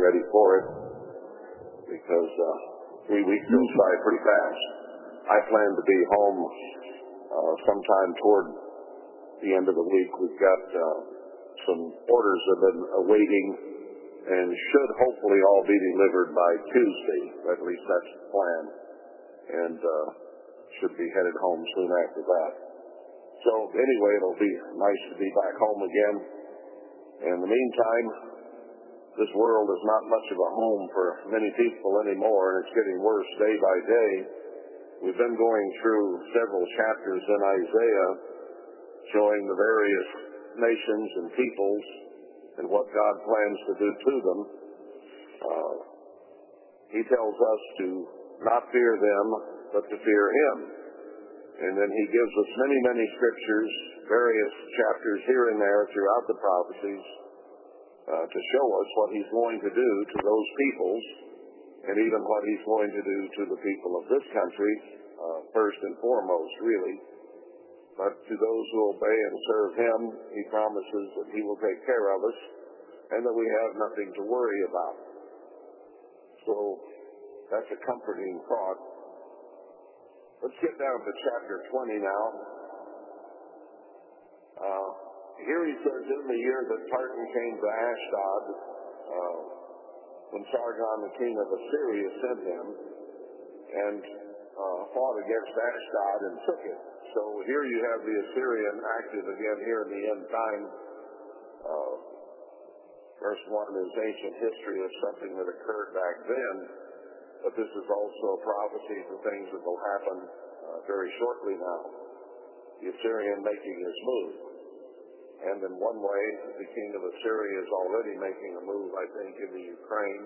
ready for it because uh, three weeks goes by pretty fast. I plan to be home uh, sometime toward the end of the week. We've got uh, some orders that have been awaiting and should hopefully all be delivered by Tuesday. At least that's the plan. And uh, should be headed home soon after that. So anyway, it'll be nice to be back home again. In the meantime, this world is not much of a home for many people anymore, and it's getting worse day by day. We've been going through several chapters in Isaiah showing the various nations and peoples and what God plans to do to them. Uh, he tells us to not fear them, but to fear Him. And then He gives us many, many scriptures, various chapters here and there throughout the prophecies uh, to show us what He's going to do to those peoples and even what He's going to do to the people of this country, uh, first and foremost, really. But to those who obey and serve Him, He promises that He will take care of us and that we have nothing to worry about. So that's a comforting thought. Let's get down to chapter 20 now. Uh, here he says, in the year that Tartan came to Ashdod, uh, when Sargon, the king of Assyria, sent him and uh, fought against Ashdod and took it. So here you have the Assyrian active again here in the end time. Uh, verse 1 is ancient history of something that occurred back then, but this is also a prophecy for things that will happen uh, very shortly now. The Assyrian making his move. And in one way, the king of Assyria is already making a move, I think, in the Ukraine,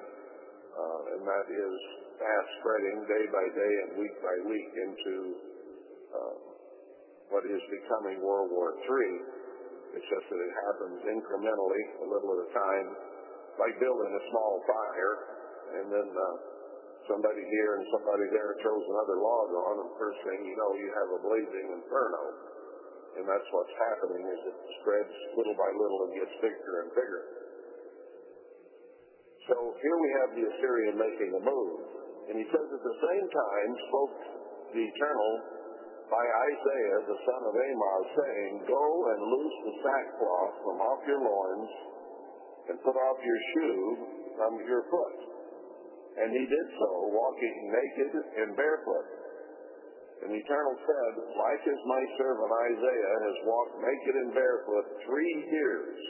uh, and that is fast spreading day by day and week by week into uh, what is becoming World War III. It's just that it happens incrementally, a little at a time, like building a small fire, and then uh, somebody here and somebody there throws another log on, and first thing you know, you have a blazing inferno. And that's what's happening is it spreads little by little and gets bigger and bigger. So here we have the Assyrian making a move. And he says at the same time spoke the Eternal by Isaiah the son of Amoz, saying, Go and loose the sackcloth from off your loins and put off your shoe from your foot. And he did so, walking naked and barefoot. And the Eternal said, Like as my servant Isaiah has walked naked and barefoot three years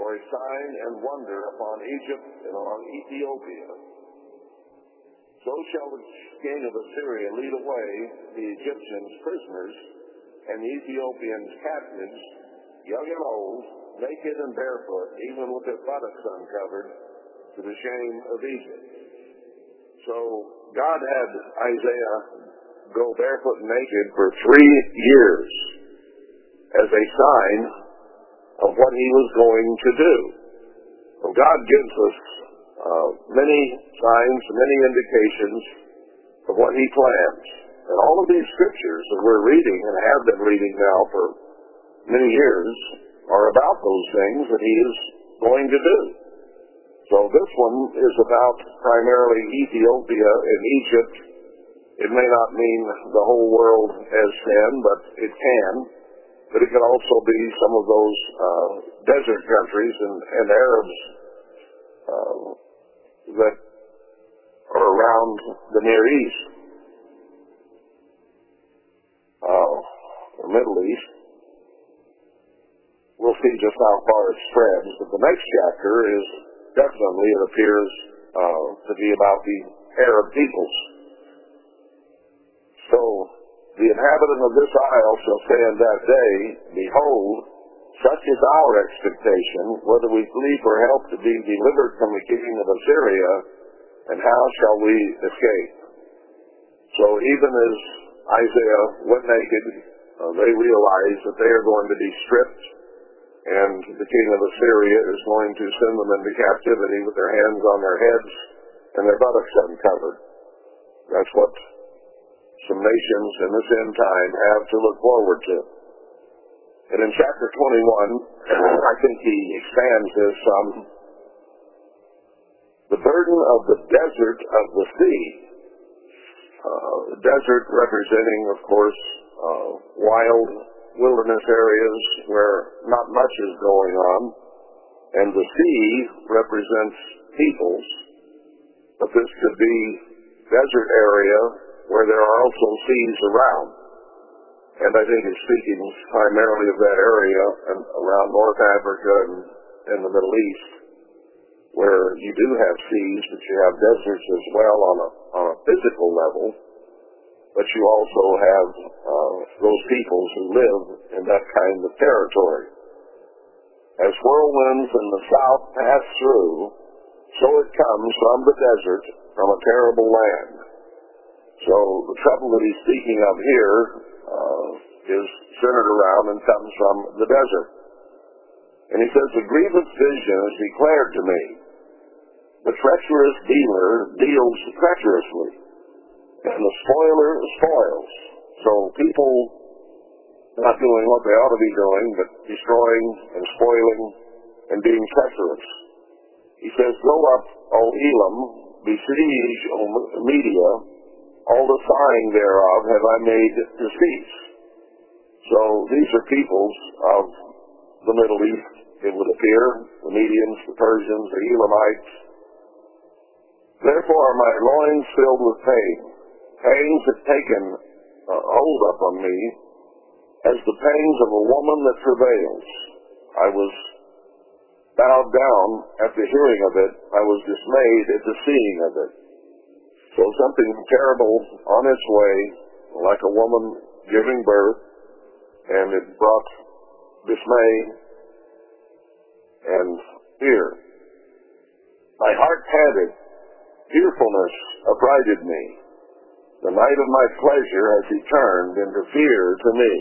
for a sign and wonder upon Egypt and on Ethiopia, so shall the king of Assyria lead away the Egyptians prisoners and the Ethiopians captives, young and old, naked and barefoot, even with their buttocks uncovered, to the shame of Egypt. So God had Isaiah go barefoot naked for three years as a sign of what he was going to do. So God gives us uh, many signs, many indications of what he plans. And all of these scriptures that we're reading and have been reading now for many years are about those things that he is going to do. So this one is about primarily Ethiopia and Egypt. It may not mean the whole world as sin, but it can. But it can also be some of those uh, desert countries and, and Arabs uh, that are around the Near East, uh, the Middle East. We'll see just how far it spreads. But the next chapter is definitely, it appears uh, to be about the Arab peoples. The inhabitant of this isle shall say in that day, Behold, such is our expectation, whether we flee for help to be delivered from the king of Assyria, and how shall we escape? So even as Isaiah went naked, uh, they realized that they are going to be stripped, and the king of Assyria is going to send them into captivity with their hands on their heads and their buttocks uncovered. That's what some nations in this end time have to look forward to. And in chapter 21, I think he expands this some. the burden of the desert of the sea. Uh, desert representing, of course, uh, wild wilderness areas where not much is going on, and the sea represents peoples, but this could be desert area where there are also seas around. And I think it's speaking primarily of that area and around North Africa and, and the Middle East, where you do have seas, but you have deserts as well on a, on a physical level. But you also have uh, those peoples who live in that kind of territory. As whirlwinds in the south pass through, so it comes from the desert, from a terrible land. So the trouble that he's speaking of here uh, is centered around and comes from the desert. And he says, the grievous vision is declared to me. The treacherous dealer deals treacherously, and the spoiler spoils. So people not doing what they ought to be doing, but destroying and spoiling and being treacherous. He says, Go up, O Elam, besiege, O Media, all the sighing thereof have I made cease. So these are peoples of the Middle East, it would appear, the Medians, the Persians, the Elamites. Therefore are my loins filled with pain. Pains have taken uh, hold upon me as the pangs of a woman that travails. I was bowed down at the hearing of it. I was dismayed at the seeing of it. So something terrible on its way, like a woman giving birth, and it brought dismay and fear. My heart panted. Fearfulness affrighted me. The night of my pleasure has returned into fear to me.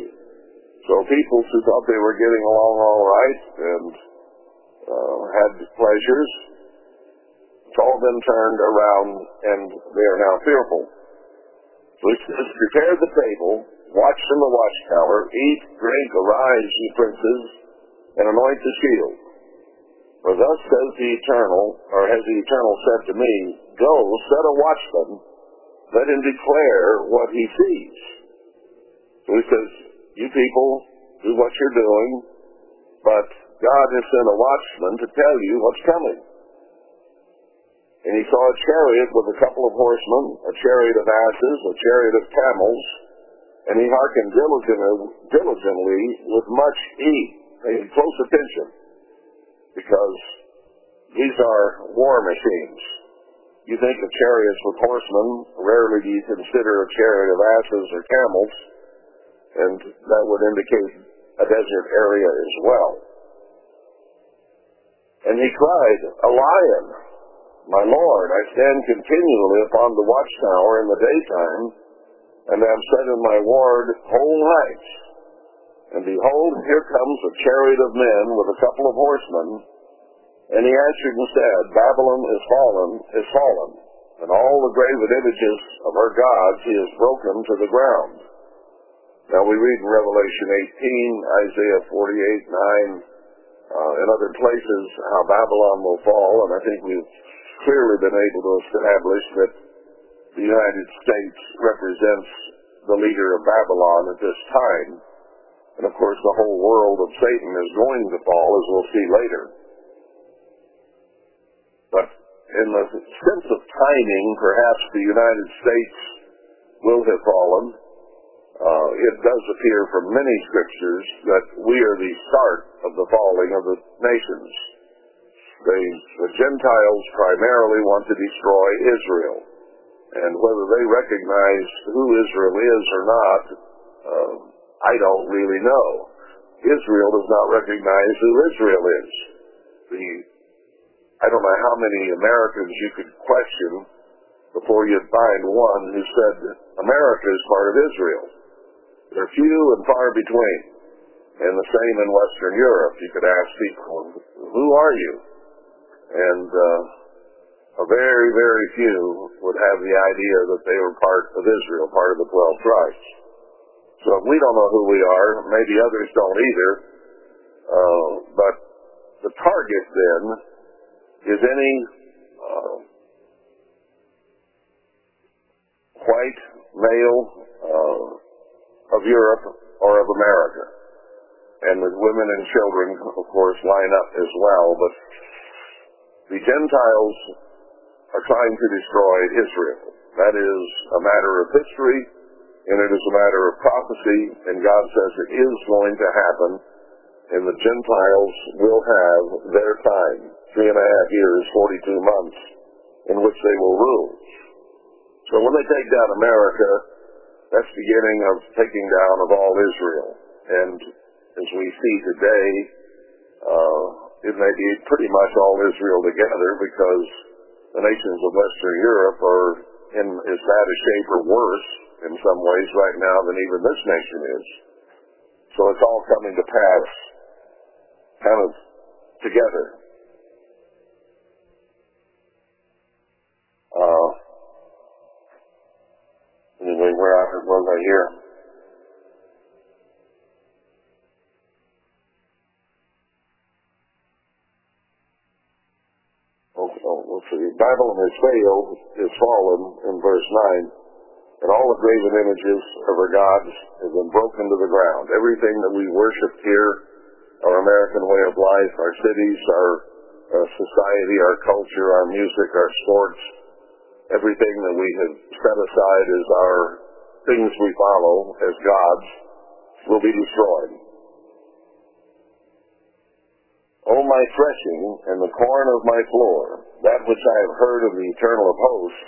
So people who thought they were getting along all right and uh, had pleasures, all been turned around and they are now fearful. So he says, prepare the table, watch in the watchtower, eat, drink, arise, ye princes, and anoint the shield. For thus says the Eternal, or has the Eternal said to me, Go, set a watchman, let him declare what he sees. So he says, you people, do what you're doing, but God has sent a watchman to tell you what's coming. And he saw a chariot with a couple of horsemen, a chariot of asses, a chariot of camels, and he hearkened diligently diligently with much heed, paying close attention, because these are war machines. You think of chariots with horsemen, rarely do you consider a chariot of asses or camels, and that would indicate a desert area as well. And he cried, A lion! My Lord, I stand continually upon the watchtower in the daytime, and am set in my ward whole nights. And behold, here comes a chariot of men with a couple of horsemen. And he answered and said, Babylon is fallen, is fallen, and all the graven images of her gods he has broken to the ground. Now we read in Revelation 18, Isaiah 48, 9, uh, and other places how Babylon will fall, and I think we've clearly been able to establish that the United States represents the leader of Babylon at this time. And of course the whole world of Satan is going to fall, as we'll see later. But in the sense of timing, perhaps the United States will have fallen. Uh, it does appear from many scriptures that we are the start of the falling of the nations. They, the Gentiles primarily want to destroy Israel. And whether they recognize who Israel is or not, uh, I don't really know. Israel does not recognize who Israel is. The, I don't know how many Americans you could question before you'd find one who said America is part of Israel. They're few and far between. And the same in Western Europe. You could ask people, who are you? and uh, a very, very few would have the idea that they were part of Israel, part of the 12 tribes. So if we don't know who we are, maybe others don't either, uh, but the target then is any uh, white male uh, of Europe or of America. And the women and children, of course, line up as well, but the Gentiles are trying to destroy Israel. That is a matter of history, and it is a matter of prophecy, and God says it is going to happen, and the Gentiles will have their time, three and a half years, 42 months, in which they will rule. So when they take down America, that's the beginning of taking down of all Israel. And as we see today, uh, it may be pretty much all Israel together because the nations of Western Europe are in as bad a shape or worse in some ways right now than even this nation is. So it's all coming to pass kind of together. Uh, anyway, where I was I here? Babylon has failed, is fallen in verse 9, and all the graven images of our gods have been broken to the ground. Everything that we worshiped here, our American way of life, our cities, our uh, society, our culture, our music, our sports, everything that we have set aside as our things we follow as gods will be destroyed. O my threshing and the corn of my floor, that which I have heard of the eternal of hosts,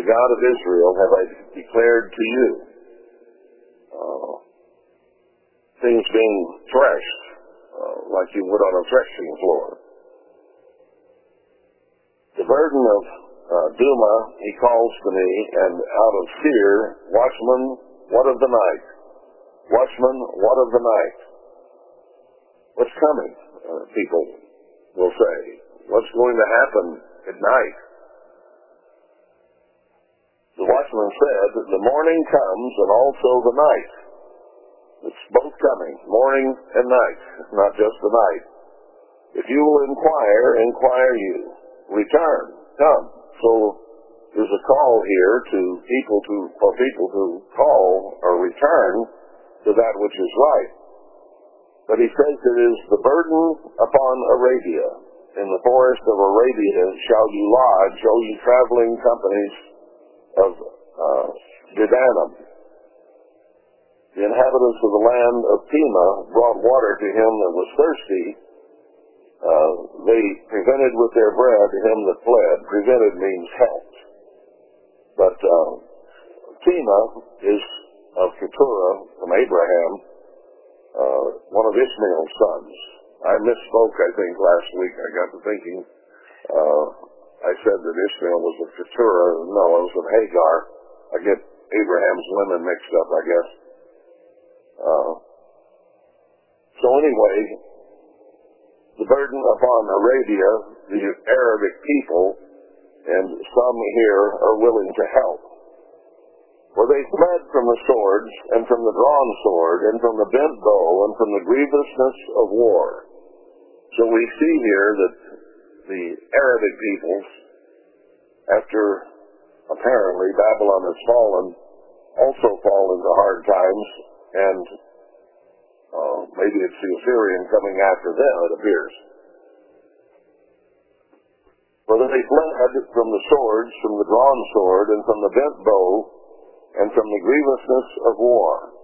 the God of Israel, have I declared to you. Uh, things being threshed, uh, like you would on a threshing floor. The burden of uh, Dumah, he calls to me, and out of fear, watchman, what of the night? Watchman, what of the night? What's coming? People will say. What's going to happen at night? The watchman said, the morning comes and also the night. It's both coming, morning and night, not just the night. If you will inquire, inquire you. Return, come. So there's a call here to people to for people to call or return to that which is right. But he says it is the burden upon Arabia. In the forest of Arabia shall you lodge, O ye traveling companies of uh. The inhabitants of the land of Tema brought water to him that was thirsty. Uh, they prevented with their bread him that fled. Prevented means helped. But uh, Tema is of Keturah from Abraham, uh, one of Ishmael's sons. I misspoke, I think, last week. I got to thinking. Uh, I said that Ishmael was of Keturah. No, it was of Hagar. I get Abraham's women mixed up, I guess. Uh, so anyway, the burden upon Arabia, the Arabic people, and some here are willing to help. For they fled from the swords, and from the drawn sword, and from the bent bow, and from the grievousness of war. So we see here that the Arabic peoples, after apparently Babylon has fallen, also fall into hard times, and uh, maybe it's the Assyrian coming after them, it appears. For they fled from the swords, from the drawn sword, and from the bent bow, and from the grievousness of war.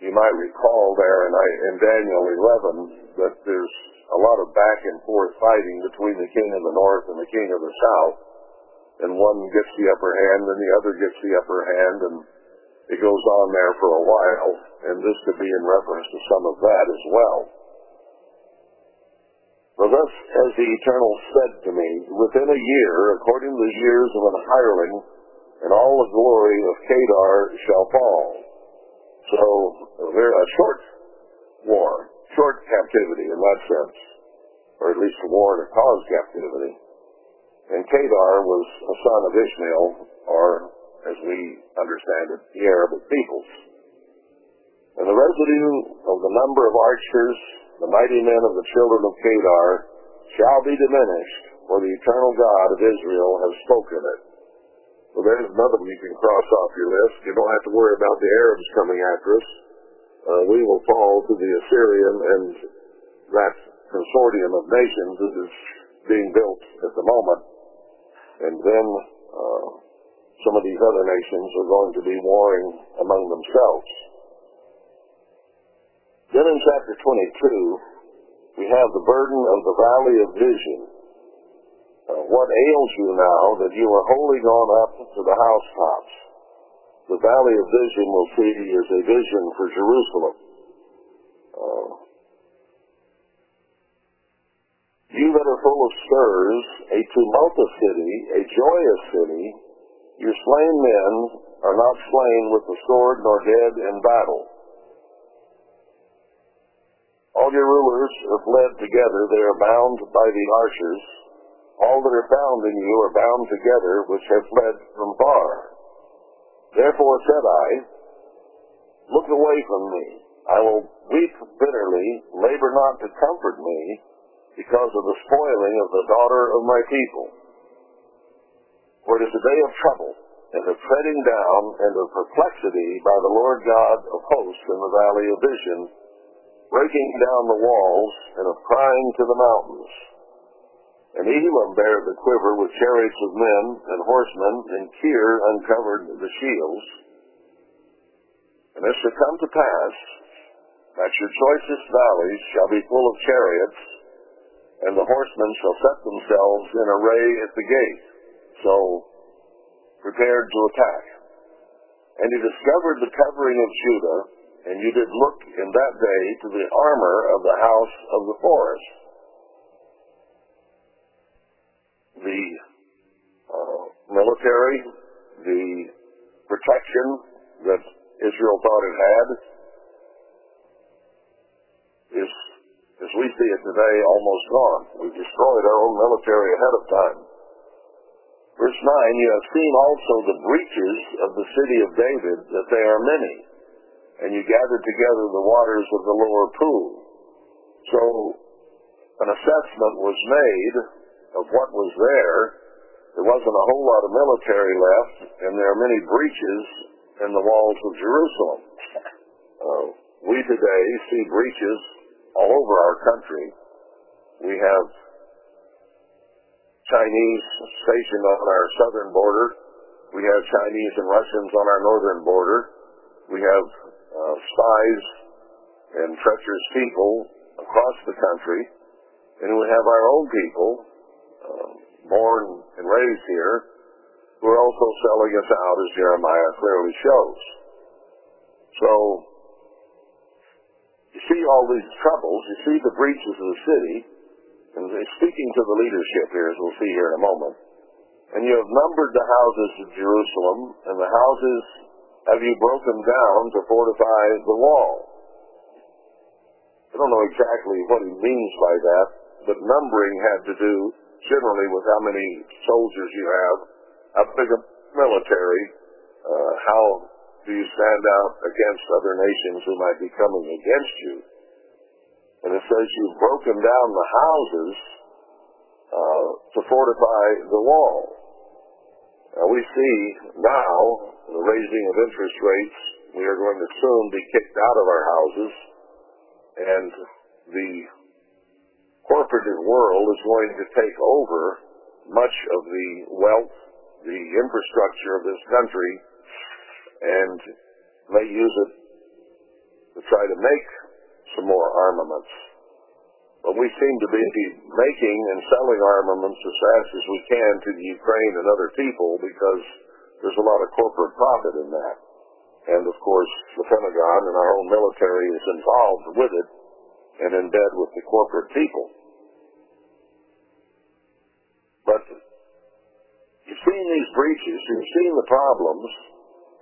You might recall there in, in Daniel 11 that there's a lot of back and forth fighting between the king of the north and the king of the south. And one gets the upper hand and the other gets the upper hand and it goes on there for a while. And this could be in reference to some of that as well. For thus has the Eternal said to me, within a year, according to the years of an hireling, and all the glory of Kedar shall fall. So, a short war, short captivity in that sense, or at least a war to cause captivity. And Kedar was a son of Ishmael, or as we understand it, the Arabic peoples. And the residue of the number of archers, the mighty men of the children of Kedar, shall be diminished, for the eternal God of Israel has spoken it. Well, there's another one you can cross off your list. You don't have to worry about the Arabs coming after us. Uh, we will fall to the Assyrian and that consortium of nations that is being built at the moment. And then uh, some of these other nations are going to be warring among themselves. Then in chapter 22, we have the burden of the valley of vision. Uh, what ails you now that you are wholly gone up to the housetops? The valley of vision will see as a vision for Jerusalem. Uh, you that are full of stirs, a tumultuous city, a joyous city, your slain men are not slain with the sword nor dead in battle. All your rulers are fled together, they are bound by the archers. All that are bound in you are bound together, which have fled from far. Therefore said I, Look away from me. I will weep bitterly, labor not to comfort me, because of the spoiling of the daughter of my people. For it is a day of trouble, and of treading down, and of perplexity by the Lord God of hosts in the valley of vision, breaking down the walls, and of crying to the mountains. And Elam bare the quiver with chariots of men and horsemen, and Kir uncovered the shields. And it shall come to pass that your choicest valleys shall be full of chariots, and the horsemen shall set themselves in array at the gate, so prepared to attack. And he discovered the covering of Judah, and you did look in that day to the armor of the house of the forest. The uh, military, the protection that Israel thought it had, is, as we see it today, almost gone. We've destroyed our own military ahead of time. Verse 9, you have seen also the breaches of the city of David, that they are many and you gathered together the waters of the lower pool. So an assessment was made of what was there. There wasn't a whole lot of military left, and there are many breaches in the walls of Jerusalem. Uh, we today see breaches all over our country. We have Chinese stationed on our southern border. We have Chinese and Russians on our northern border. We have uh, spies and treacherous people across the country, and we have our own people, born and raised here, who are also selling us out, as Jeremiah clearly shows. So, you see all these troubles, you see the breaches of the city, and speaking to the leadership here, as we'll see here in a moment, and you have numbered the houses of Jerusalem, and the houses have you broken down to fortify the wall? I don't know exactly what he means by that, but numbering had to do generally with how many soldiers you have, how big a military, uh, how do you stand out against other nations who might be coming against you. And it says you've broken down the houses uh, to fortify the wall. Now we see now the raising of interest rates, we are going to soon be kicked out of our houses, and the corporate world is going to take over much of the wealth, the infrastructure of this country, and may use it to try to make some more armaments. But we seem to be making and selling armaments as fast as we can to the Ukraine and other people because there's a lot of corporate profit in that. And of course, the Pentagon and our own military is involved with it and in bed with the corporate people. You've seen these breaches, you've seen the problems,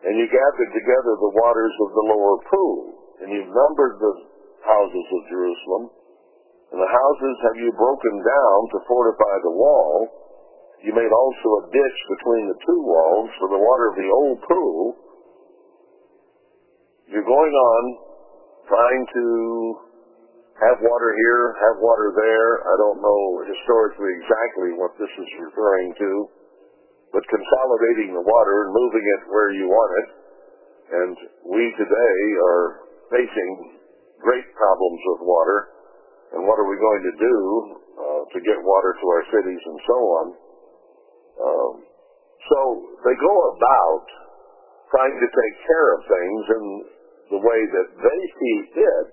and you gathered together the waters of the lower pool, and you've numbered the houses of Jerusalem, and the houses have you broken down to fortify the wall, you made also a ditch between the two walls for the water of the old pool. You're going on trying to have water here, have water there. I don't know historically exactly what this is referring to. But consolidating the water and moving it where you want it. And we today are facing great problems with water. And what are we going to do uh, to get water to our cities and so on? Um, so they go about trying to take care of things in the way that they see fit,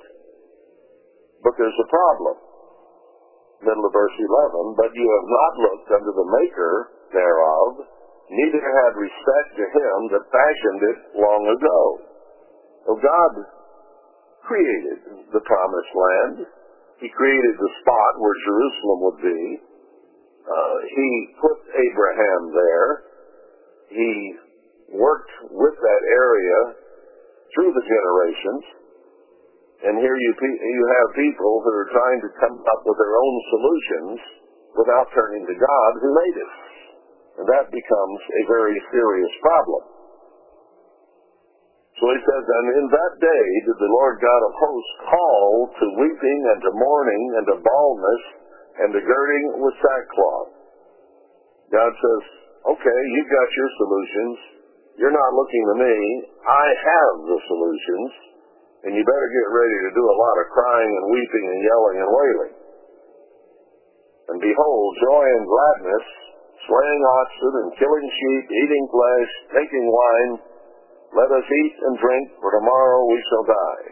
but there's a problem. Middle of verse 11, but you have not looked unto the maker thereof, neither had respect to him that fashioned it long ago. So God created the promised land. He created the spot where Jerusalem would be. Uh, he put Abraham there. He worked with that area through the generations. And here you, you have people who are trying to come up with their own solutions without turning to God who made it. And that becomes a very serious problem. So he says, And in that day did the Lord God of hosts call to weeping and to mourning and to baldness and to girding with sackcloth. God says, Okay, you've got your solutions. You're not looking to me. I have the solutions. And you better get ready to do a lot of crying and weeping and yelling and wailing. And behold, joy and gladness, slaying oxen and killing sheep, eating flesh, taking wine, let us eat and drink, for tomorrow we shall die.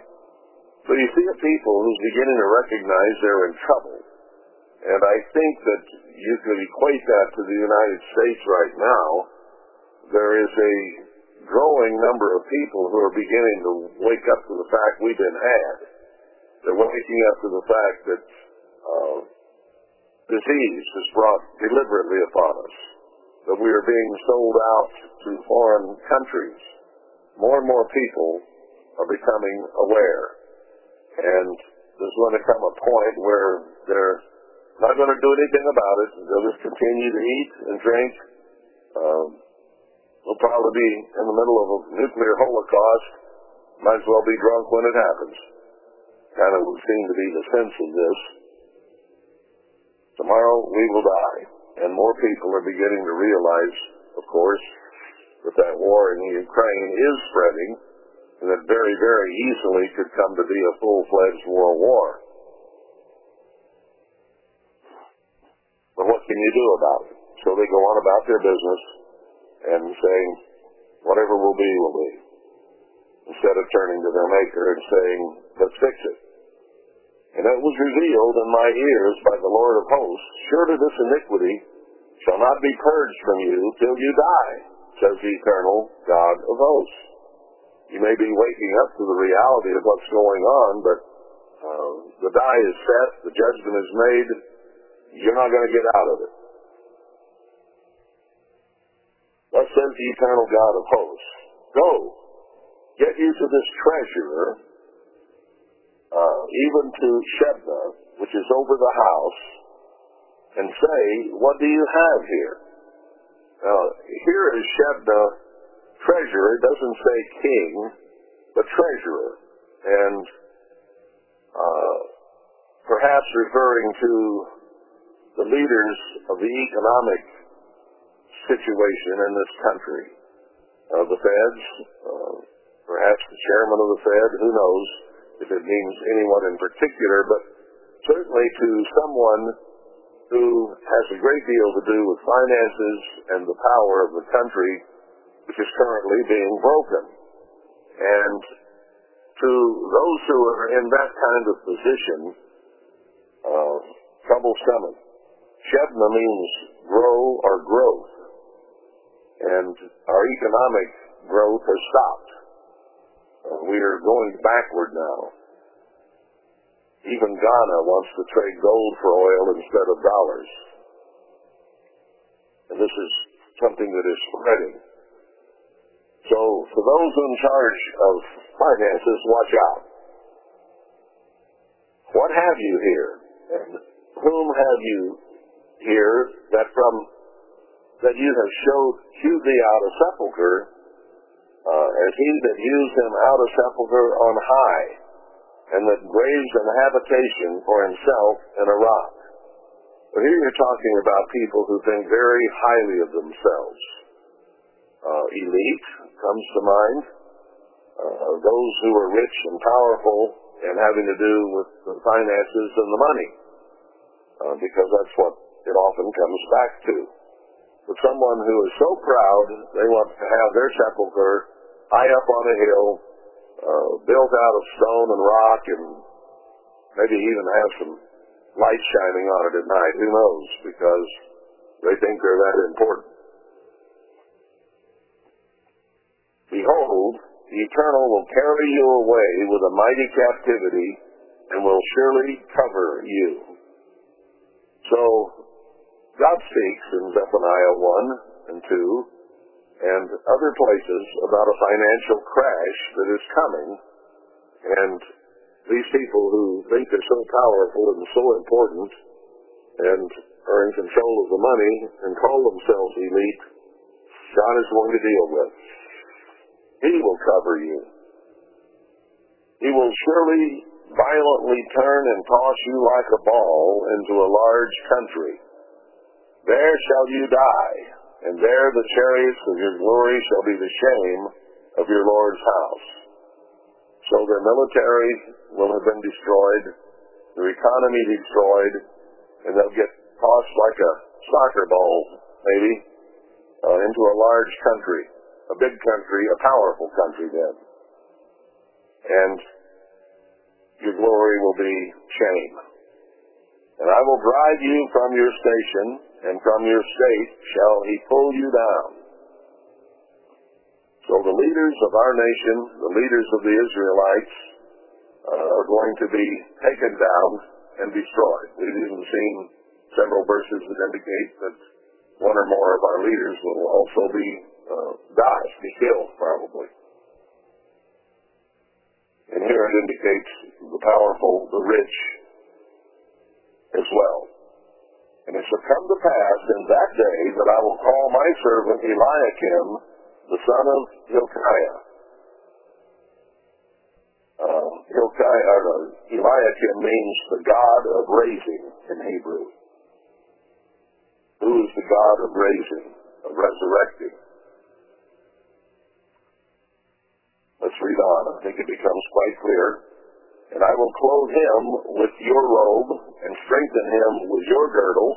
So you see a people who's beginning to recognize they're in trouble. And I think that you could equate that to the United States right now. There is a growing number of people who are beginning to wake up to the fact we've been had. They're waking up to the fact that uh, disease is brought deliberately upon us, that we are being sold out to foreign countries. More and more people are becoming aware. And there's going to come a point where they're not going to do anything about it. They'll just continue to eat and drink. Um, we'll probably be in the middle of a nuclear holocaust. Might as well be drunk when it happens. Kind of would seem to be the sense of this. Tomorrow we will die. And more people are beginning to realize, of course, that that war in Ukraine is spreading and that very, very easily could come to be a full-fledged world war. But what can you do about it? So they go on about their business and saying, whatever will be, will be. Instead of turning to their maker and saying, let's fix it. And it was revealed in my ears by the Lord of hosts, surely this iniquity shall not be purged from you till you die, says the eternal God of hosts. You may be waking up to the reality of what's going on, but uh, the die is set, the judgment is made, you're not going to get out of it. Thus says the eternal God of hosts, Go, get you to this treasure, uh, even to Shebna, which is over the house, and say, What do you have here? Now, here is Shebna treasurer, It doesn't say king, but treasurer. And uh, perhaps referring to the leaders of the economic situation in this country. Uh, the feds, uh, perhaps the chairman of the Fed, who knows if it means anyone in particular, but certainly to someone who has a great deal to do with finances and the power of the country, which is currently being broken. And to those who are in that kind of position, uh, coming. Shebna means grow or growth. And our economic growth has stopped. Uh, we are going backward now. Even Ghana wants to trade gold for oil instead of dollars. And this is something that is spreading. So for those in charge of finances, watch out. What have you here? And whom have you here that from that you have showed hew thee out of sepulchre, uh, as he that hews him out of sepulchre on high, and that graves an habitation for himself in a rock. But here you're talking about people who think very highly of themselves. Uh, elite comes to mind. Uh, those who are rich and powerful and having to do with the finances and the money. Uh, because that's what it often comes back to. But someone who is so proud, they want to have their sepulcher high up on a hill, uh, built out of stone and rock, and maybe even have some light shining on it at night. Who knows? Because they think they're that important. Behold, the Eternal will carry you away with a mighty captivity and will surely cover you. So, God speaks in Zephaniah 1 and 2 and other places about a financial crash that is coming. And these people who think they're so powerful and so important and are in control of the money and call themselves elite, God is going to deal with. He will cover you. He will surely violently turn and toss you like a ball into a large country. There shall you die, and there the chariots of your glory shall be the shame of your Lord's house. So their military will have been destroyed, their economy destroyed, and they'll get tossed like a soccer ball, maybe, uh, into a large country, a big country, a powerful country then. And your glory will be shame. And I will drive you from your station, and from your state shall he pull you down. So the leaders of our nation, the leaders of the Israelites, uh, are going to be taken down and destroyed. We've even seen several verses that indicate that one or more of our leaders will also be uh, be killed probably. And here it indicates the powerful, the rich as well. And it shall come to pass in that day that I will call my servant Eliakim, the son of Hilkiah. Uh, Hilkiah, or Eliakim means the God of raising in Hebrew. Who is the God of raising, of resurrecting? Let's read on. I think it becomes quite clear. And I will clothe him with your robe and strengthen him with your girdle,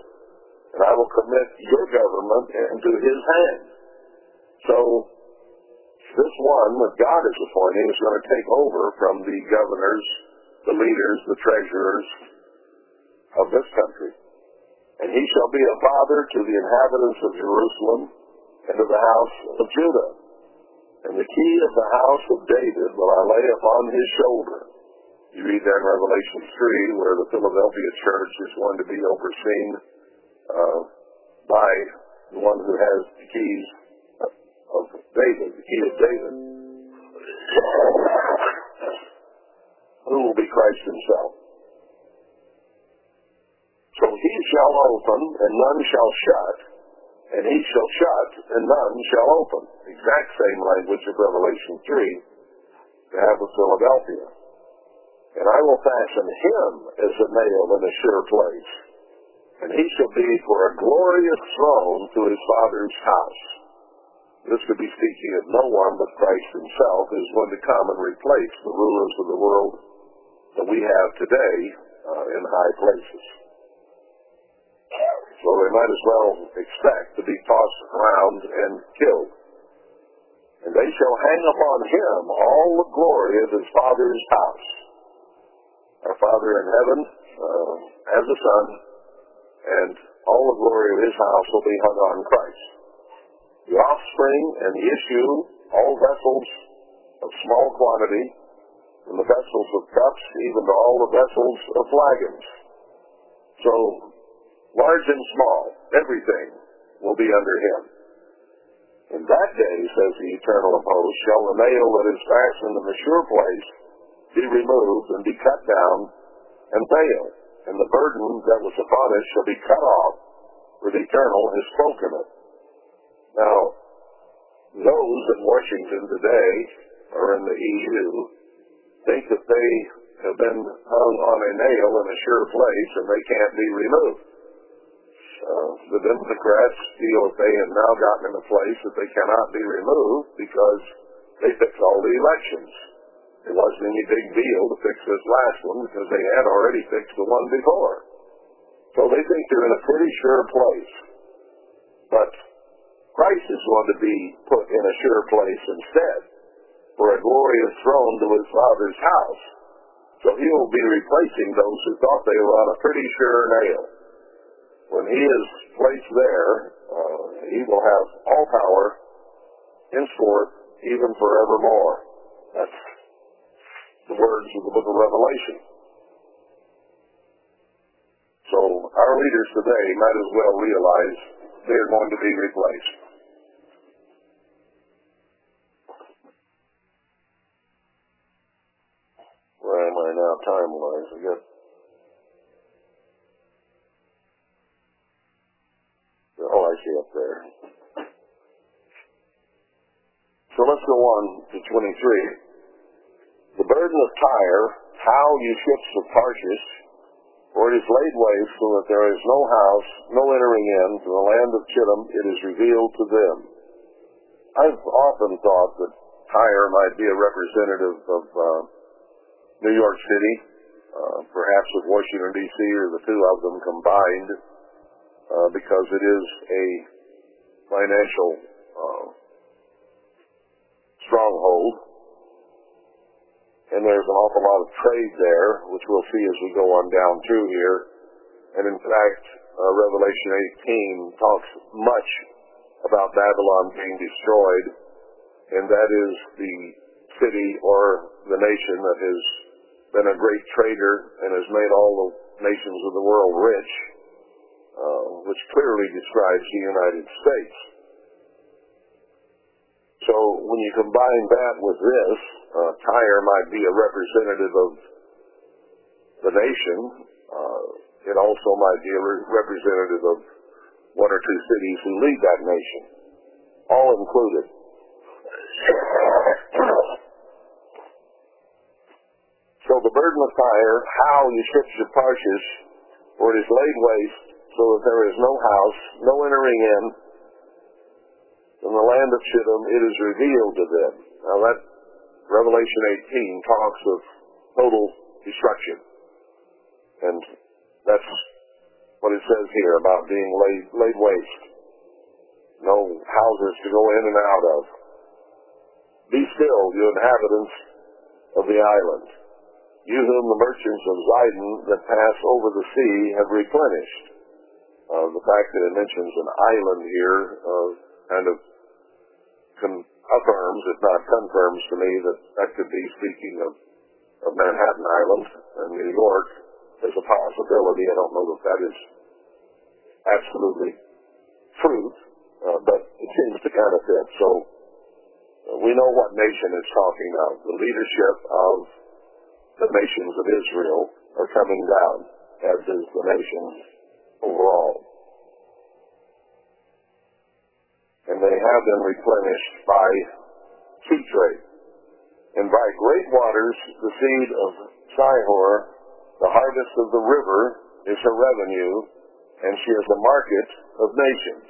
and I will commit your government into his hand. So, this one that God is appointing is going to take over from the governors, the leaders, the treasurers of this country. And he shall be a father to the inhabitants of Jerusalem and to the house of Judah. And the key of the house of David will I lay upon his shoulder. You read that in Revelation 3, where the Philadelphia church is going to be overseen uh, by the one who has the keys of David, the key of David, who will be Christ himself. So he shall open, and none shall shut, and he shall shut, and none shall open. Exact same language of Revelation 3 to have with Philadelphia. And I will fashion him as a nail in a sure place, and he shall be for a glorious throne to his father's house. This could be speaking of no one but Christ himself who's going to come and replace the rulers of the world that we have today uh, in high places. So they might as well expect to be tossed around and killed. And they shall hang upon him all the glory of his father's house. Our Father in heaven uh, has a Son, and all the glory of his house will be hung on Christ. The offspring and the issue, all vessels of small quantity, from the vessels of cups even to all the vessels of flagons. So large and small, everything will be under him. In that day, says the eternal of shall the nail that is fastened in the sure place be removed and be cut down and fail, and the burden that was upon it shall be cut off, for the eternal has spoken it. Now, those in Washington today, or in the EU, think that they have been hung on a nail in a sure place and they can't be removed. Uh, the Democrats feel that they have now gotten in a place that they cannot be removed because they fix all the elections. It wasn't any big deal to fix this last one because they had already fixed the one before. So they think they're in a pretty sure place. But Christ is going to be put in a sure place instead for a glorious throne to his Father's house. So he will be replacing those who thought they were on a pretty sure nail. When he is placed there, uh, he will have all power henceforth, even forevermore. That's the words of the book of Revelation. So our leaders today might as well realize they're going to be replaced. Where am I now time-wise? I got Oh, I see up there. So let's go on to 23. Of Tyre, how you ships of Tarshish, for it is laid waste so that there is no house, no entering in, to the land of Chittim it is revealed to them. I've often thought that Tyre might be a representative of uh, New York City, uh, perhaps with Washington, D.C., or the two of them combined, uh, because it is a financial uh, stronghold. And there's an awful lot of trade there, which we'll see as we go on down through here. And in fact, uh, Revelation 18 talks much about Babylon being destroyed, and that is the city or the nation that has been a great trader and has made all the nations of the world rich, uh, which clearly describes the United States. So when you combine that with this, uh, Tyre might be a representative of the nation. Uh, it also might be a re- representative of one or two cities who lead that nation, all included. so the burden of Tyre, how you ships your Tarshish, for it is laid waste, so that there is no house, no entering in, in the land of Shittim, it is revealed to them. Now that Revelation 18 talks of total destruction. And that's what it says here about being laid, laid waste. No houses to go in and out of. Be still, you inhabitants of the island, you whom the merchants of Zidon that pass over the sea have replenished. Uh, the fact that it mentions an island here uh, kind of con- affirms, if not confirms to me, that that could be speaking of, of Manhattan Island and New York as a possibility. I don't know that that is absolutely truth, uh, but it seems to kind of fit. So uh, we know what nation it's talking about. The leadership of the nations of Israel are coming down, as is the nations overall. And they have been replenished by sea trade. And by great waters, the seed of Sihor, the harvest of the river, is her revenue, and she is the market of nations.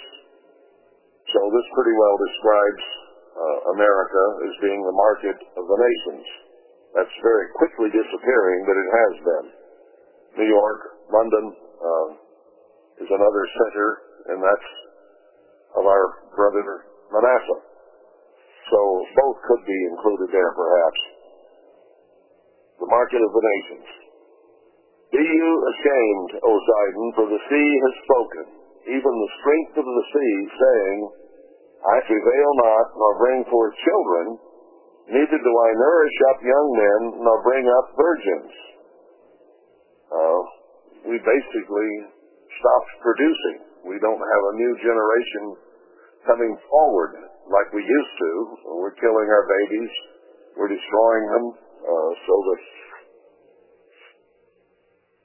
So this pretty well describes uh, America as being the market of the nations. That's very quickly disappearing, but it has been. New York, London uh, is another center, and that's of our brother Manasseh. So both could be included there, perhaps. The market of the nations. Be you ashamed, O Zidon, for the sea has spoken, even the strength of the sea, saying, I prevail not, nor bring forth children, neither do I nourish up young men, nor bring up virgins. Uh, we basically stopped producing. We don't have a new generation coming forward like we used to. We're killing our babies. We're destroying them uh, so that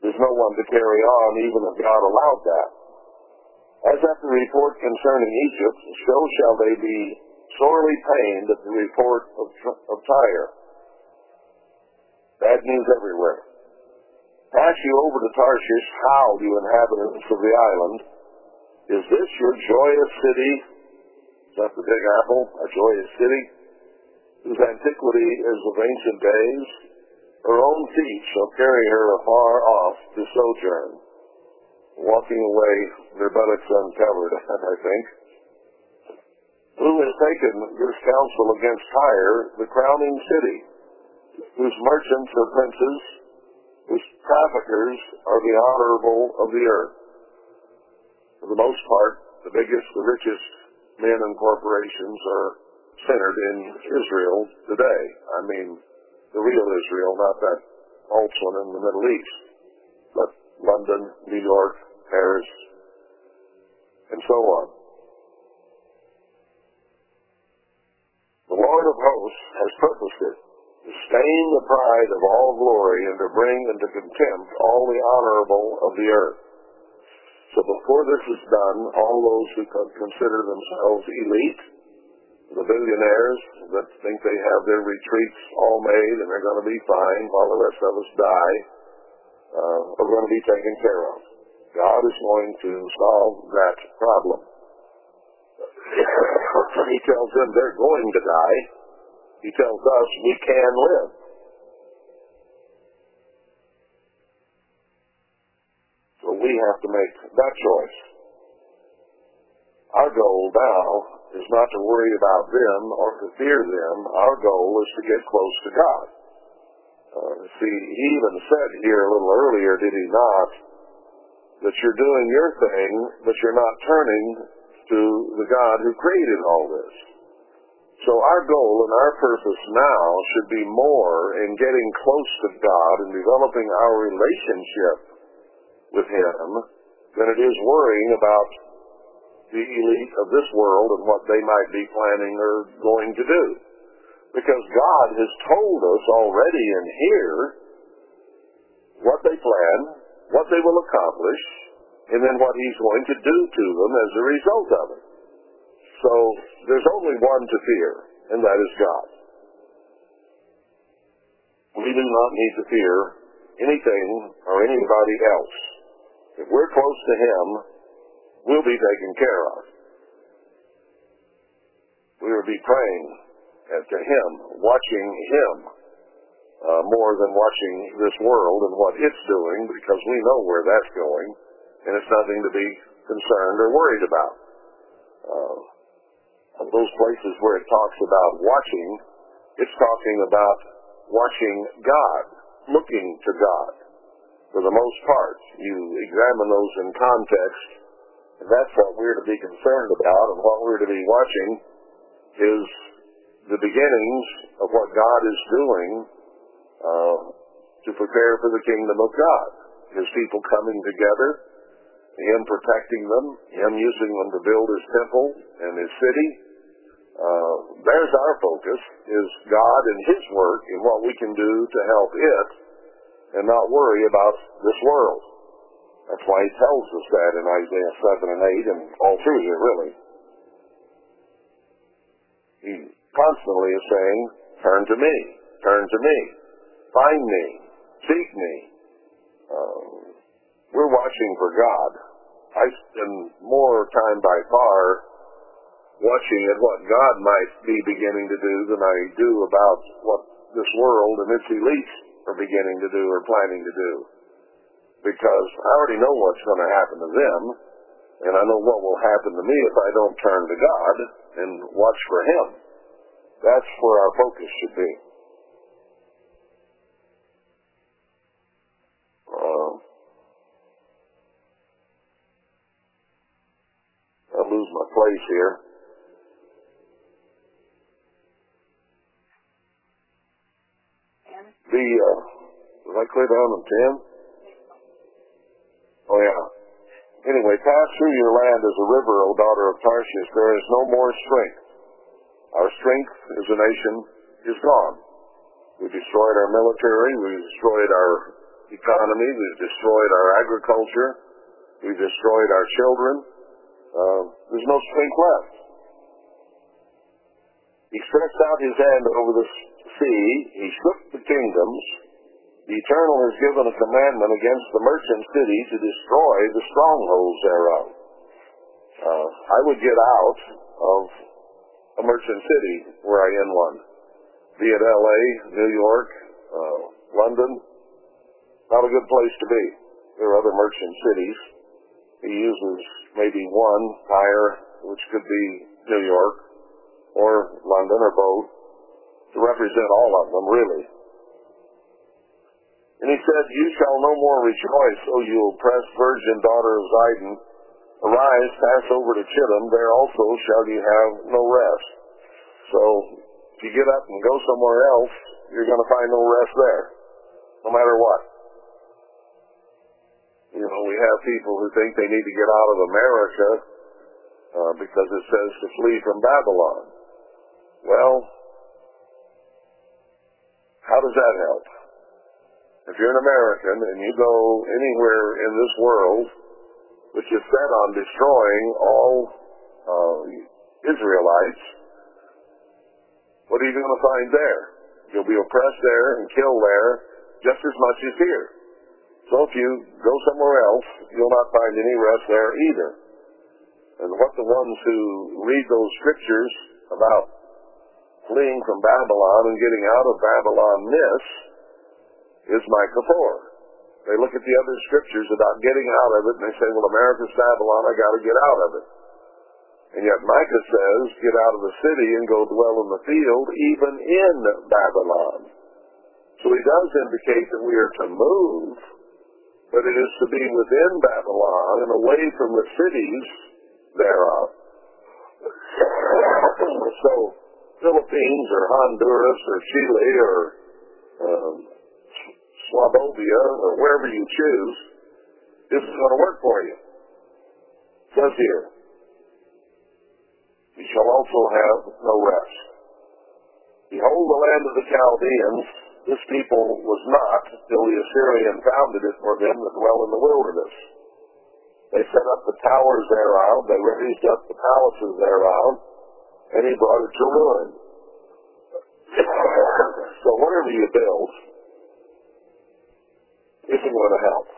there's no one to carry on, even if God allowed that. As at the report concerning Egypt, so shall they be sorely pained at the report of, of Tyre. Bad news everywhere. Pass you over to Tarshish, howl, you inhabitants of the island. Is this your joyous city? Is that the Big Apple, a joyous city? Whose antiquity is of ancient days? Her own feet shall carry her afar off to sojourn. Walking away, their buttocks uncovered, I think. Who has taken this counsel against Tyre, the crowning city, whose merchants are princes, whose traffickers are the honorable of the earth? For the most part, the biggest, the richest men and corporations are centered in Israel today. I mean, the real Israel, not that false one in the Middle East, but London, New York, Paris, and so on. The Lord of hosts has purposed it to stain the pride of all glory and to bring into contempt all the honorable of the earth. So before this is done, all those who consider themselves elite, the billionaires that think they have their retreats all made and they're going to be fine while the rest of us die, uh, are going to be taken care of. God is going to solve that problem. he tells them they're going to die. He tells us we can live. We have to make that choice. Our goal now is not to worry about them or to fear them. Our goal is to get close to God. Uh, see, he even said here a little earlier, did he not, that you're doing your thing, but you're not turning to the God who created all this. So our goal and our purpose now should be more in getting close to God and developing our relationship with Him than it is worrying about the elite of this world and what they might be planning or going to do. Because God has told us already in here what they plan, what they will accomplish, and then what He's going to do to them as a result of it. So there's only one to fear, and that is God. We do not need to fear anything or anybody else. If we're close to Him, we'll be taken care of. We will be praying to Him, watching Him, uh, more than watching this world and what it's doing, because we know where that's going, and it's nothing to be concerned or worried about. Uh, those places where it talks about watching, it's talking about watching God, looking to God. For the most part, you examine those in context, and that's what we're to be concerned about, and what we're to be watching is the beginnings of what God is doing uh, to prepare for the kingdom of God. His people coming together, Him protecting them, Him using them to build His temple and His city. Uh, there's our focus, is God and His work and what we can do to help it and not worry about this world. That's why He tells us that in Isaiah 7 and 8 and all through here, really. He constantly is saying, turn to me, turn to me, find me, seek me. Uh, we're watching for God. I spend more time by far watching at what God might be beginning to do than I do about what this world and its elites are beginning to do or planning to do. Because I already know what's going to happen to them, and I know what will happen to me if I don't turn to God and watch for Him. That's where our focus should be. Uh, I lose my place here. The, uh, was I clear down on 10? Oh yeah. Anyway, pass through your land as a river, O daughter of Tarshish. There is no more strength. Our strength as a nation is gone. We destroyed our military. We destroyed our economy. We've destroyed our agriculture. We've destroyed our children. Uh, there's no strength left. He stretched out his hand over the sea. He shook the kingdoms. The Eternal has given a commandment against the merchant city to destroy the strongholds thereof. uh, I would get out of a merchant city were I in one, be it L.A., New York, uh, London. Not a good place to be. There are other merchant cities. He uses maybe one Tyre, which could be New York or London or both, to represent all of them, really. And he said, You shall no more rejoice, O you oppressed virgin daughter of Zidon. Arise, pass over to Chittim, there also shall you have no rest. So, if you get up and go somewhere else, you're going to find no rest there, no matter what. You know, we have people who think they need to get out of America uh, because it says to flee from Babylon. Well, how does that help? If you're an American and you go anywhere in this world which is set on destroying all uh, Israelites, what are you going to find there? You'll be oppressed there and killed there just as much as here. So if you go somewhere else, you'll not find any rest there either. And what the ones who read those scriptures about fleeing from Babylon and getting out of Babylon miss is Micah 4. They look at the other scriptures about getting out of it and they say, well, America's Babylon, I got to get out of it. And yet Micah says, get out of the city and go dwell in the field, even in Babylon. So he does indicate that we are to move, but it is to be within Babylon and away from the cities thereof. so Philippines or Honduras or Chile or um, Swabovia or wherever you choose, this is going to work for you. It says here, you shall also have no rest. Behold the land of the Chaldeans, this people was not till the Assyrian founded it for them that dwell in the wilderness. They set up the towers thereof, they raised up the palaces thereof, and he brought it to ruin. so whatever you build isn't going to help.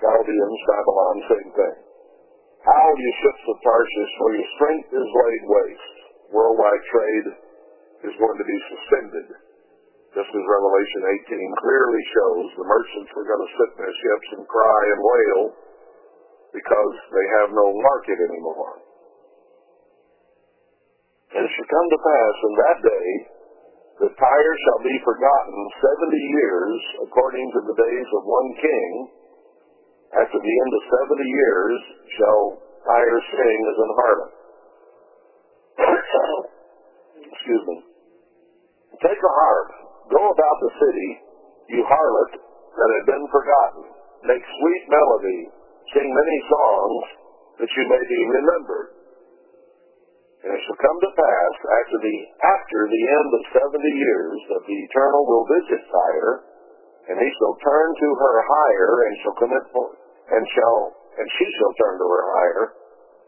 Chaldeans, Babylon, same thing. How you ships of Tarshish, for your strength is laid waste. Worldwide trade is going to be suspended. Just as Revelation 18 clearly shows, the merchants were going to sit in their ships and cry and wail because they have no market anymore. And it shall come to pass in that day that Tyre shall be forgotten seventy years according to the days of one king. After the end of seventy years shall Tyre sing as an harlot. Excuse me. Take a harp, go about the city, you harlot that had been forgotten. Make sweet melody, sing many songs that you may be remembered. And it shall come to pass after the after the end of seventy years that the Eternal will visit Tyre, and he shall turn to her hire, and shall commit and shall and she shall turn to her hire,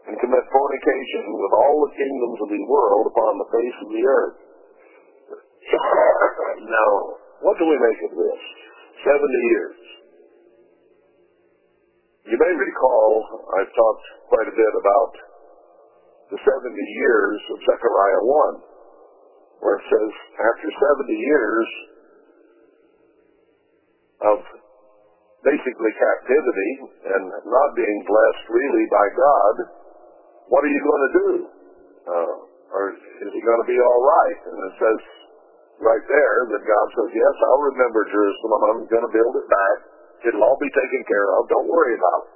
and commit fornication with all the kingdoms of the world upon the face of the earth. now, what do we make of this? Seventy years. You may recall I've talked quite a bit about the 70 years of Zechariah 1, where it says, after 70 years of basically captivity and not being blessed really by God, what are you going to do? Uh, or is it going to be all right? And it says right there that God says, yes, I'll remember Jerusalem. I'm going to build it back. It'll all be taken care of. Don't worry about it.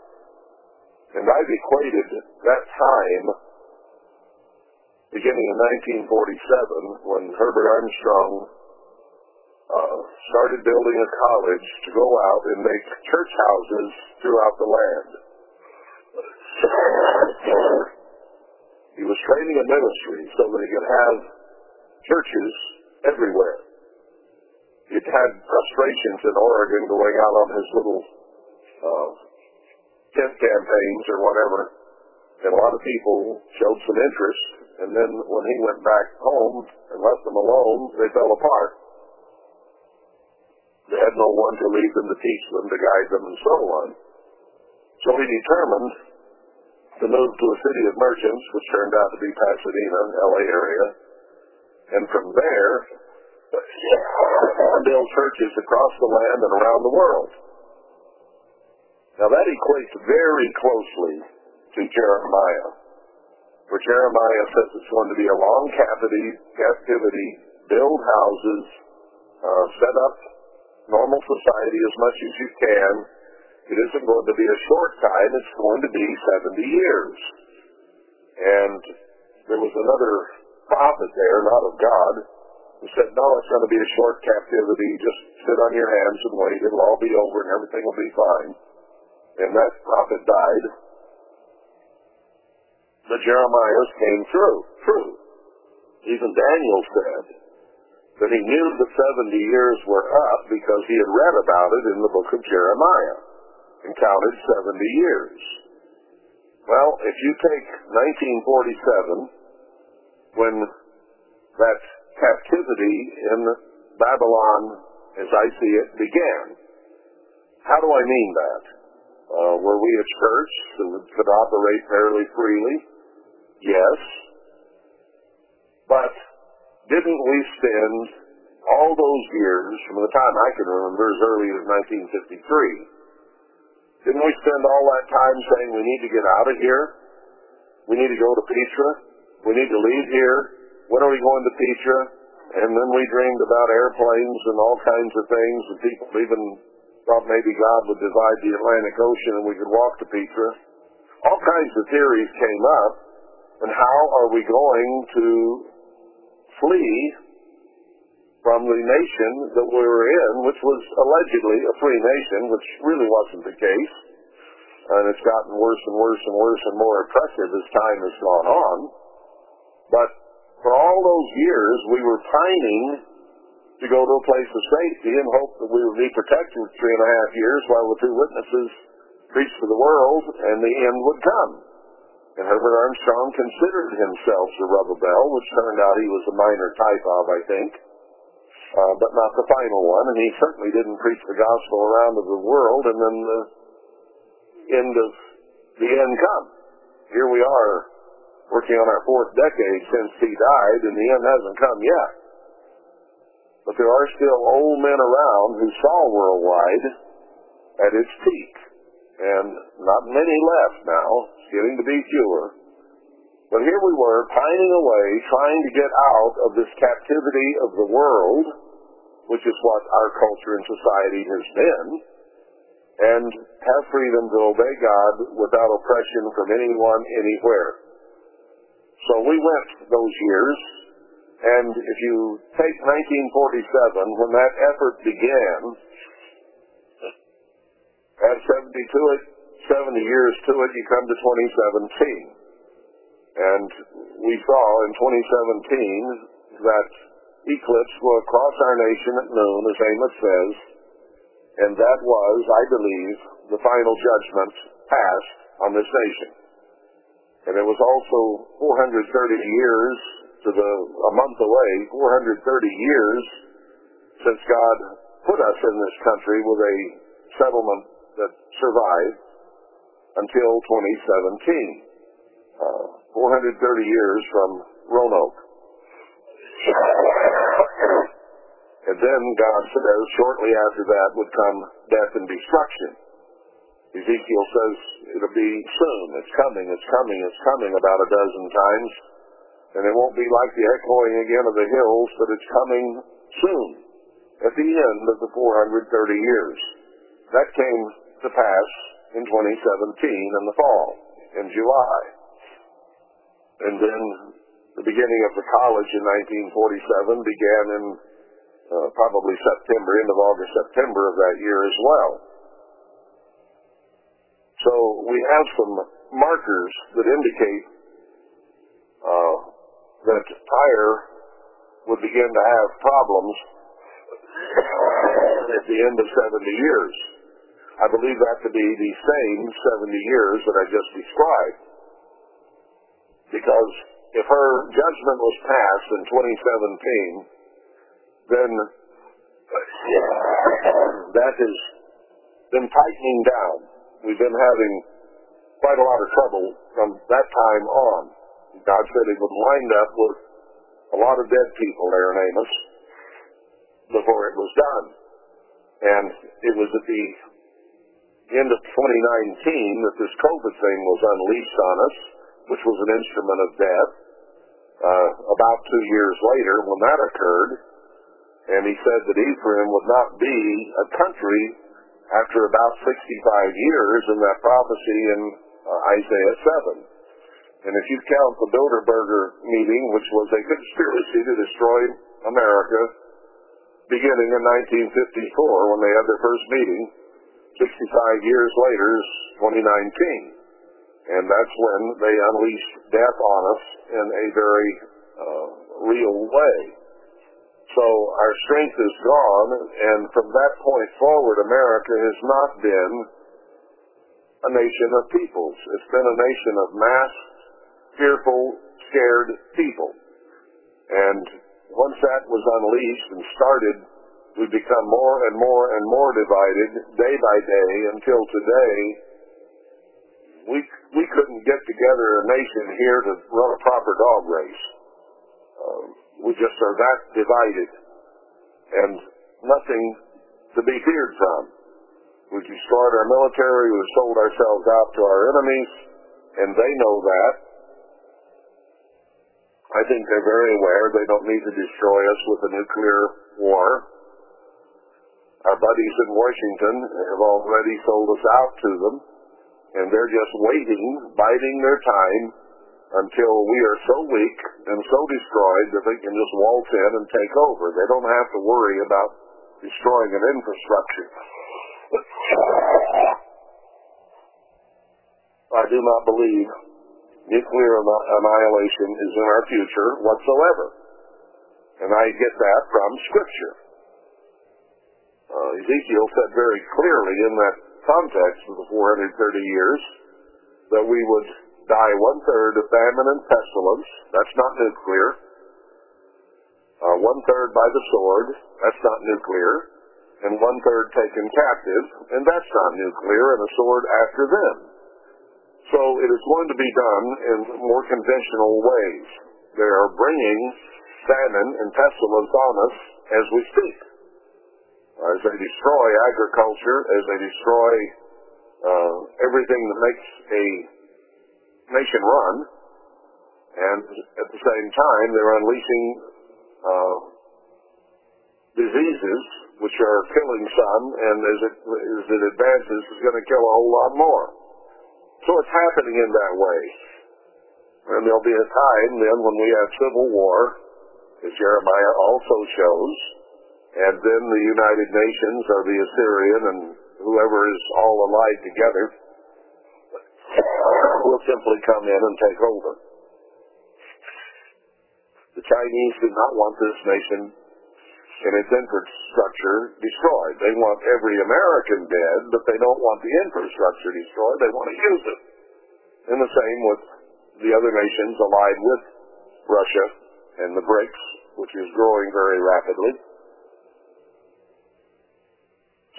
And I've equated that time beginning in 1947 when Herbert Armstrong uh, started building a college to go out and make church houses throughout the land. he was training a ministry so that he could have churches everywhere. He'd had frustrations in Oregon going out on his little uh, tent campaigns or whatever, and a lot of people showed some interest. And then when he went back home and left them alone, they fell apart. They had no one to lead them, to teach them, to guide them, and so on. So he determined to move to a city of merchants, which turned out to be Pasadena, LA area. And from there, build churches across the land and around the world. Now that equates very closely to Jeremiah, where Jeremiah says it's going to be a long captivity, captivity build houses, uh, set up normal society as much as you can. It isn't going to be a short time, it's going to be 70 years. And there was another prophet there, not of God, who said, no, it's going to be a short captivity. Just sit on your hands and wait. It'll all be over and everything will be fine. And that prophet died. The Jeremiah's came true. True. Even Daniel said that he knew the 70 years were up because he had read about it in the book of Jeremiah and counted 70 years. Well, if you take 1947, when that captivity in Babylon, as I see it, began. How do I mean that? Uh, were we a church that could operate fairly freely? Yes. But didn't we spend all those years, from the time I can remember as early as 1953, didn't we spend all that time saying we need to get out of here? We need to go to Petra? We need to leave here? When are we going to Petra? And then we dreamed about airplanes and all kinds of things, and people even thought maybe God would divide the Atlantic Ocean and we could walk to Petra. All kinds of theories came up, and how are we going to flee from the nation that we were in, which was allegedly a free nation, which really wasn't the case. And it's gotten worse and worse and worse and more oppressive as time has gone on. But for all those years, we were pining to go to a place of safety and hope that we would be protected for three and a half years while the two witnesses preached to the world and the end would come. And Herbert Armstrong considered himself Zerubbabel, which turned out he was a minor type of, I think, uh, but not the final one. And he certainly didn't preach the gospel around to the world. And then the end of the end come. Here we are working on our fourth decade since he died, and the end hasn't come yet. But there are still old men around who saw worldwide at its peak. And not many left now. It's getting to be fewer. But here we were, pining away, trying to get out of this captivity of the world, which is what our culture and society has been, and have freedom to obey God without oppression from anyone, anywhere. So we went those years, and if you take 1947, when that effort began, add 70 to it, 70 years to it, you come to 2017. And we saw in 2017 that eclipse will cross our nation at noon, as Amos says, and that was, I believe, the final judgment passed on this nation. And it was also 430 years to the, a month away, 430 years since God put us in this country with a settlement that survived until 2017. Uh, 430 years from Roanoke. and then God says shortly after that would come death and destruction. Ezekiel says it'll be soon. It's coming. It's coming. It's coming about a dozen times. And it won't be like the echoing again of the hills, but it's coming soon at the end of the 430 years. That came to pass in 2017 in the fall, in July. And then the beginning of the college in 1947 began in uh, probably September, end of August, September of that year as well. So we have some markers that indicate uh, that Tyre would begin to have problems at the end of 70 years. I believe that to be the same 70 years that I just described. Because if her judgment was passed in 2017, then uh, that has been tightening down We've been having quite a lot of trouble from that time on. God said he would wind up with a lot of dead people there in Amos before it was done. And it was at the end of 2019 that this COVID thing was unleashed on us, which was an instrument of death. Uh, about two years later, when that occurred, and he said that Ephraim would not be a country after about 65 years in that prophecy in uh, Isaiah 7. And if you count the Bilderberger meeting, which was a conspiracy to destroy America, beginning in 1954 when they had their first meeting, 65 years later is 2019. And that's when they unleashed death on us in a very uh, real way. So our strength is gone, and from that point forward, America has not been a nation of peoples. It's been a nation of mass, fearful, scared people. And once that was unleashed and started, we become more and more and more divided day by day until today. We we couldn't get together a nation here to run a proper dog race. Um, we just are that divided, and nothing to be feared from. We destroyed our military. We've sold ourselves out to our enemies, and they know that. I think they're very aware they don't need to destroy us with a nuclear war. Our buddies in Washington have already sold us out to them, and they're just waiting, biding their time until we are so weak and so destroyed that they can just waltz in and take over. They don't have to worry about destroying an infrastructure. I do not believe nuclear annihilation is in our future whatsoever. And I get that from Scripture. Uh, Ezekiel said very clearly in that context of the 430 years that we would die one third of famine and pestilence. That's not nuclear. Uh, one third by the sword. That's not nuclear. And one third taken captive. And that's not nuclear. And a sword after them. So it is going to be done in more conventional ways. They are bringing famine and pestilence on us as we speak. As they destroy agriculture, as they destroy uh, everything that makes a nation run, and at the same time they're unleashing uh, diseases which are killing some, and as it, as it advances, is going to kill a whole lot more. So it's happening in that way. And there'll be a time then when we have civil war, as Jeremiah also shows, and then the United Nations or the Assyrian and whoever is all allied together will simply come in and take over. The Chinese do not want this nation and its infrastructure destroyed. They want every American dead, but they don't want the infrastructure destroyed. They want to use it. And the same with the other nations allied with Russia and the BRICS, which is growing very rapidly.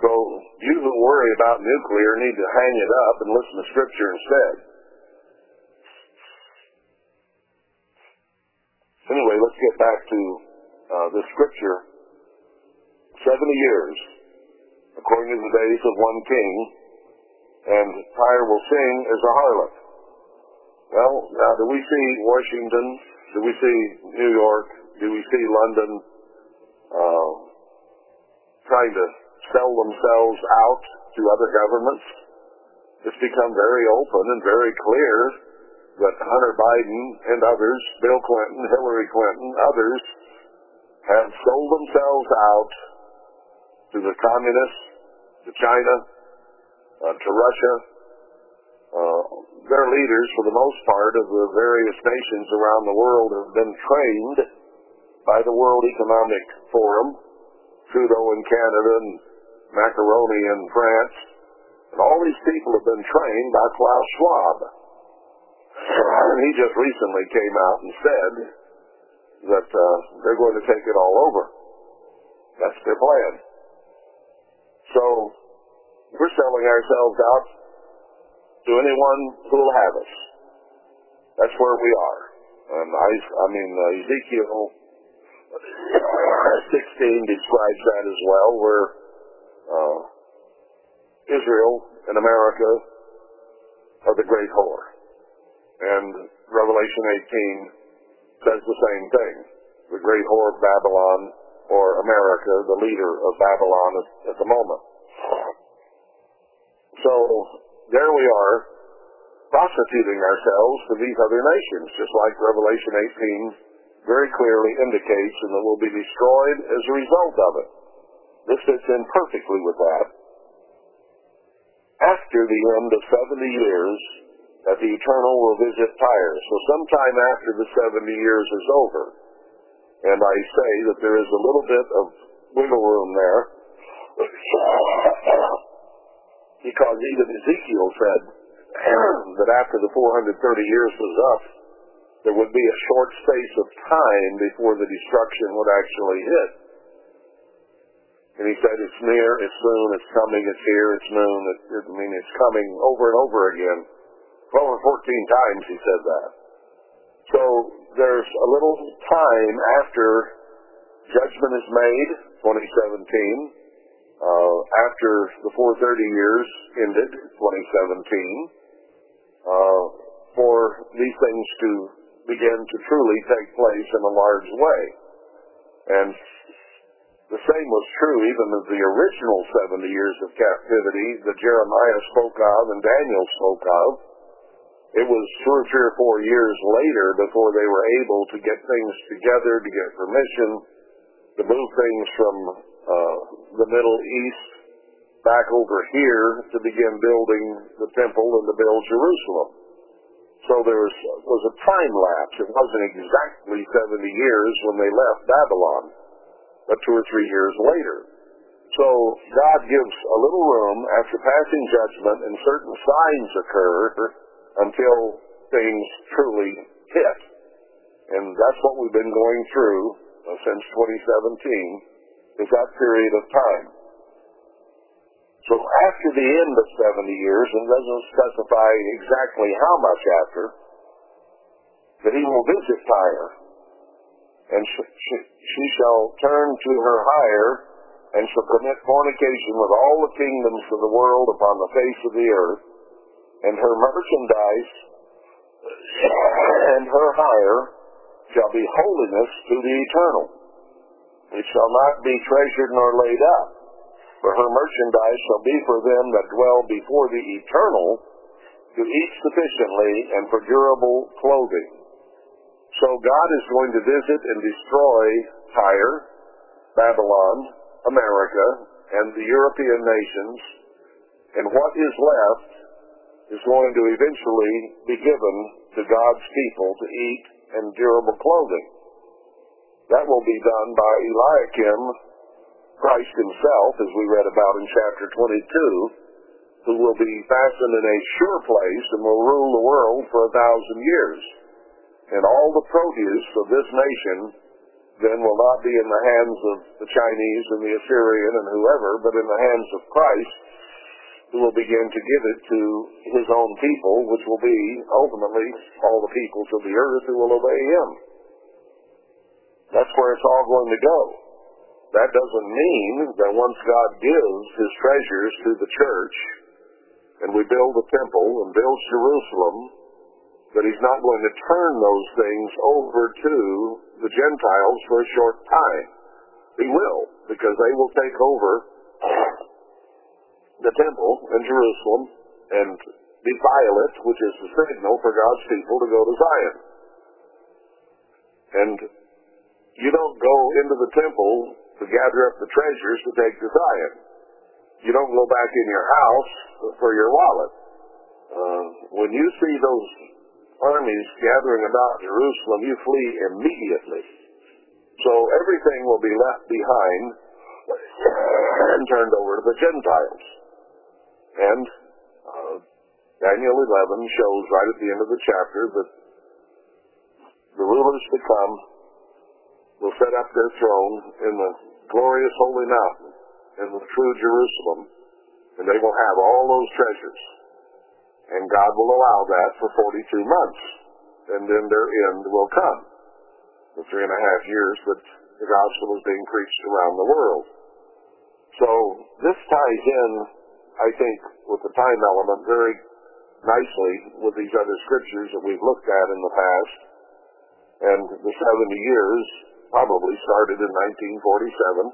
So you who worry about nuclear need to hang it up and listen to Scripture instead. Anyway, let's get back to uh, the Scripture. Seventy years, according to the days of one king, and Tyre will sing as a harlot. Well, now do we see Washington? Do we see New York? Do we see London uh, trying to sell themselves out to other governments? It's become very open and very clear that Hunter Biden and others, Bill Clinton, Hillary Clinton, others, have sold themselves out to the communists, to China, uh, to Russia. Uh, their leaders, for the most part, of the various nations around the world have been trained by the World Economic Forum, Trudeau in Canada and Macaroni in France. And all these people have been trained by Klaus Schwab. And he just recently came out and said that uh, they're going to take it all over. That's their plan. So we're selling ourselves out to anyone who will have us. That's where we are. And I, I mean, uh, Ezekiel 16 describes that as well, where uh, Israel and America are the great whore. And Revelation 18 says the same thing. The great whore of Babylon, or America, the leader of Babylon at, the moment. So there we are, prostituting ourselves to these other nations, just like Revelation 18 very clearly indicates, and that we'll be destroyed as a result of it. This fits in perfectly with that. After the end of 70 years, that the Eternal will visit Tyre. So sometime after the 70 years is over, and I say that there is a little bit of wiggle room there, because even Ezekiel said that after the 430 years was up, there would be a short space of time before the destruction would actually hit. And he said, it's near, it's soon, it's coming, it's here, it's noon. It, it, I mean, it's coming over and over again. 12 or 14 times he said that. So there's a little time after judgment is made, 2017, uh, after the 430 years ended, 2017, uh, for these things to begin to truly take place in a large way. And the same was true even of the original 70 years of captivity that Jeremiah spoke of and Daniel spoke of. It was three or four years later before they were able to get things together, to get permission, to move things from uh, the Middle East back over here to begin building the temple and to build Jerusalem. So there was, was a time lapse. It wasn't exactly 70 years when they left Babylon, but two or three years later. So God gives a little room after passing judgment and certain signs occur until things truly hit. And that's what we've been going through uh, since 2017 is that period of time. So after the end of 70 years, and doesn't specify exactly how much after, that he will visit Tyre, and she, she, she shall turn to her hire, and shall commit fornication with all the kingdoms of the world upon the face of the earth, and her merchandise and her hire shall be holiness to the eternal. It shall not be treasured nor laid up, for her merchandise shall be for them that dwell before the eternal to eat sufficiently and for durable clothing. So God is going to visit and destroy Tyre, Babylon, America, and the European nations, and what is left is going to eventually be given to God's people to eat and durable clothing. That will be done by Eliakim, Christ himself, as we read about in chapter 22, who will be fastened in a sure place and will rule the world for a thousand years. And all the produce of this nation then will not be in the hands of the Chinese and the Assyrian and whoever, but in the hands of Christ, who will begin to give it to his own people, which will be ultimately all the peoples of the earth who will obey him. That's where it's all going to go. That doesn't mean that once God gives his treasures to the church and we build a temple and build Jerusalem, that he's not going to turn those things over to the Gentiles for a short time. He will, because they will take over the temple in Jerusalem and defile it, which is the signal for God's people to go to Zion. And you don't go into the temple to gather up the treasures to take to Zion. You don't go back in your house for your wallet. Uh, when you see those armies gathering about Jerusalem, you flee immediately. So everything will be left behind and turned over to the Gentiles. And uh, Daniel 11 shows right at the end of the chapter that the rulers to come will set up their throne in the glorious holy mountain in the true Jerusalem, and they will have all those treasures. And God will allow that for 42 months. And then their end will come. The three and a half years that the gospel is being preached around the world. So this ties in, I think, with the time element very nicely with these other scriptures that we've looked at in the past. And the 70 years probably started in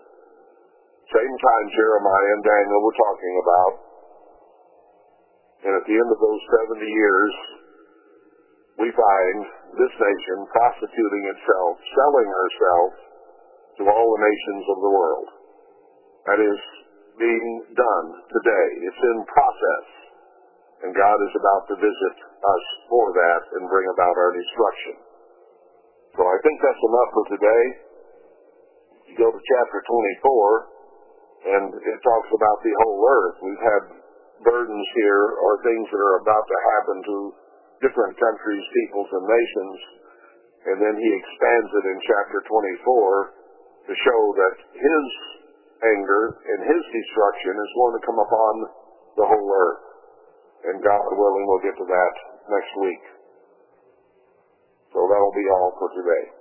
1947. Same time Jeremiah and Daniel were talking about. And at the end of those 70 years, we find this nation prostituting itself, selling herself to all the nations of the world. That is being done today. It's in process. And God is about to visit us for that and bring about our destruction. So I think that's enough for today. You go to chapter 24, and it talks about the whole earth. We've had burdens here or things that are about to happen to different countries, peoples, and nations. And then he expands it in chapter 24 to show that his anger and his destruction is going to come upon the whole earth. And God willing, we'll get to that next week. So that'll be all for today.